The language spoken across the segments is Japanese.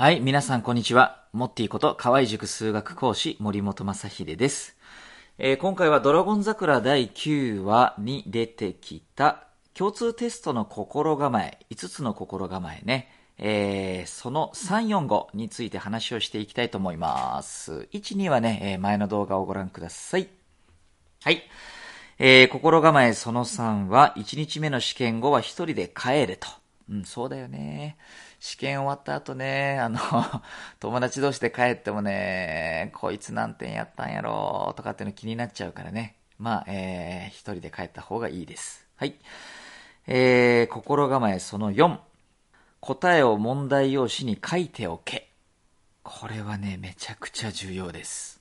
はい、皆さんこんにちは。モッティこと河合塾数学講師森本正秀です。えー、今回はドラゴン桜第9話に出てきた共通テストの心構え、5つの心構えね。えー、その345について話をしていきたいと思います。1、2はね、え、前の動画をご覧ください。はい。えー、心構えその3は、1日目の試験後は1人で帰れと。うん、そうだよね。試験終わった後ね、あの、友達同士で帰ってもね、こいつ何点やったんやろうとかっていうの気になっちゃうからね。まあ、えー、一人で帰った方がいいです。はい。えー、心構えその4。答えを問題用紙に書いておけ。これはね、めちゃくちゃ重要です。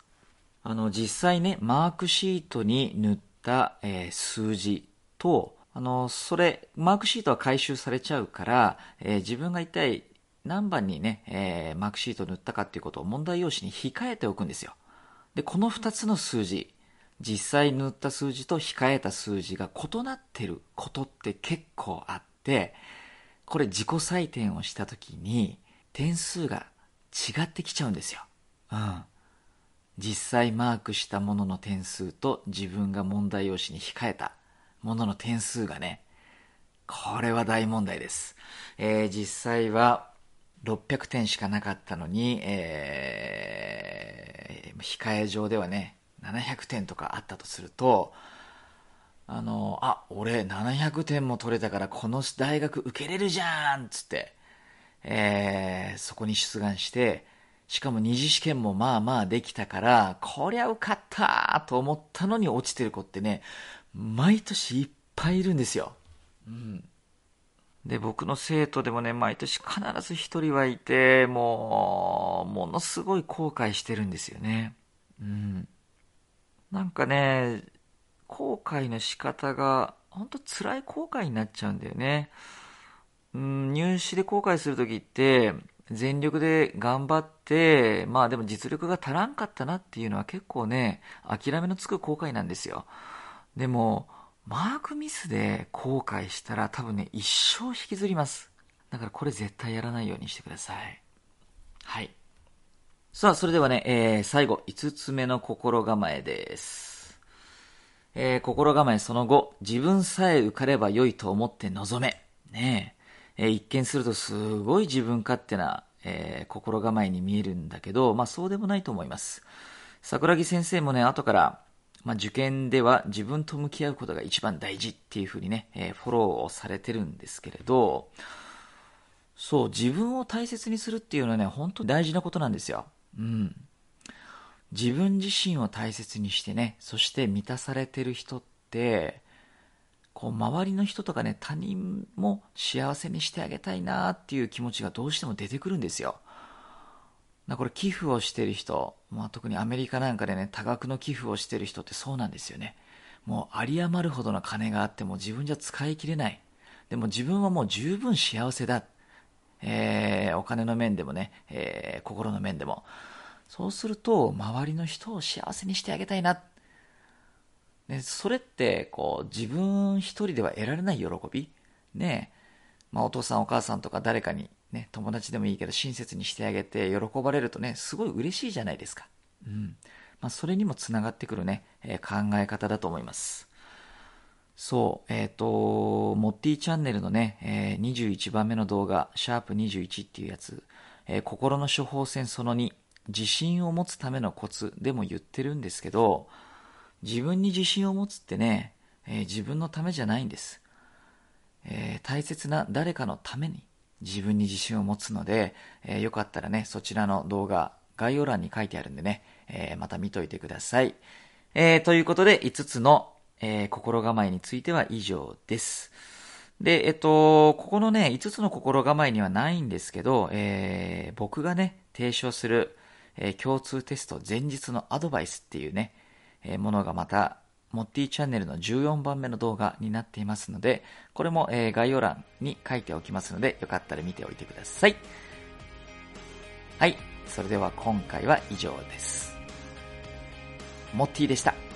あの、実際ね、マークシートに塗った、えー、数字と、あの、それ、マークシートは回収されちゃうから、えー、自分が一体何番にね、えー、マークシートを塗ったかっていうことを問題用紙に控えておくんですよ。で、この2つの数字、実際塗った数字と控えた数字が異なってることって結構あって、これ自己採点をした時に点数が違ってきちゃうんですよ。うん。実際マークしたものの点数と自分が問題用紙に控えたものの点数がね、これは大問題です。えー、実際は600点しかなかったのに、えー、控え上ではね、700点とかあったとすると、あの、あ、俺700点も取れたからこの大学受けれるじゃんつって、えー、そこに出願して、しかも二次試験もまあまあできたから、こりゃ受かったと思ったのに落ちてる子ってね、毎年いっぱいいるんですよ。うん。で、僕の生徒でもね、毎年必ず一人はいて、もう、ものすごい後悔してるんですよね。うん。なんかね、後悔の仕方が、本当辛い後悔になっちゃうんだよね。うん、入試で後悔するときって、全力で頑張って、まあでも実力が足らんかったなっていうのは結構ね、諦めのつく後悔なんですよ。でも、マークミスで後悔したら多分ね、一生引きずります。だからこれ絶対やらないようにしてください。はい。さあ、それではね、えー、最後、5つ目の心構えです。えー、心構えその後、自分さえ受かれば良いと思って臨め。ねえー、一見するとすごい自分勝手な、えー、心構えに見えるんだけど、まあそうでもないと思います。桜木先生もね、後から、まあ、受験では自分と向き合うことが一番大事っていうふうにね、えー、フォローをされてるんですけれど、そう、自分を大切にするっていうのはね、本当に大事なことなんですよ。うん。自分自身を大切にしてね、そして満たされてる人って、こう、周りの人とかね、他人も幸せにしてあげたいなっていう気持ちがどうしても出てくるんですよ。これ寄付をしてる人、まあ、特にアメリカなんかでね、多額の寄付をしてる人ってそうなんですよね。もう有り余るほどの金があっても自分じゃ使い切れない。でも自分はもう十分幸せだ。えー、お金の面でもね、えー、心の面でも。そうすると、周りの人を幸せにしてあげたいな。ね、それって、こう、自分一人では得られない喜び？ねまあ、お父さんお母さんとか誰かにね、友達でもいいけど親切にしてあげて喜ばれるとね、すごい嬉しいじゃないですか。うん。まあ、それにもつながってくるね、えー、考え方だと思います。そう、えっ、ー、と、モッティチャンネルのね、えー、21番目の動画、シャープ21っていうやつ、えー、心の処方箋その2、自信を持つためのコツでも言ってるんですけど、自分に自信を持つってね、え自分のためじゃないんです。え大切な誰かのために、自分に自信を持つので、えー、よかったらね、そちらの動画、概要欄に書いてあるんでね、えー、また見といてください。えー、ということで、5つの、えー、心構えについては以上です。で、えっと、ここのね、5つの心構えにはないんですけど、えー、僕がね、提唱する、えー、共通テスト前日のアドバイスっていうね、え、ものがまたモッティチャンネルの14番目の動画になっていますので、これも、え、概要欄に書いておきますので、よかったら見ておいてください。はい。それでは今回は以上です。モッティでした。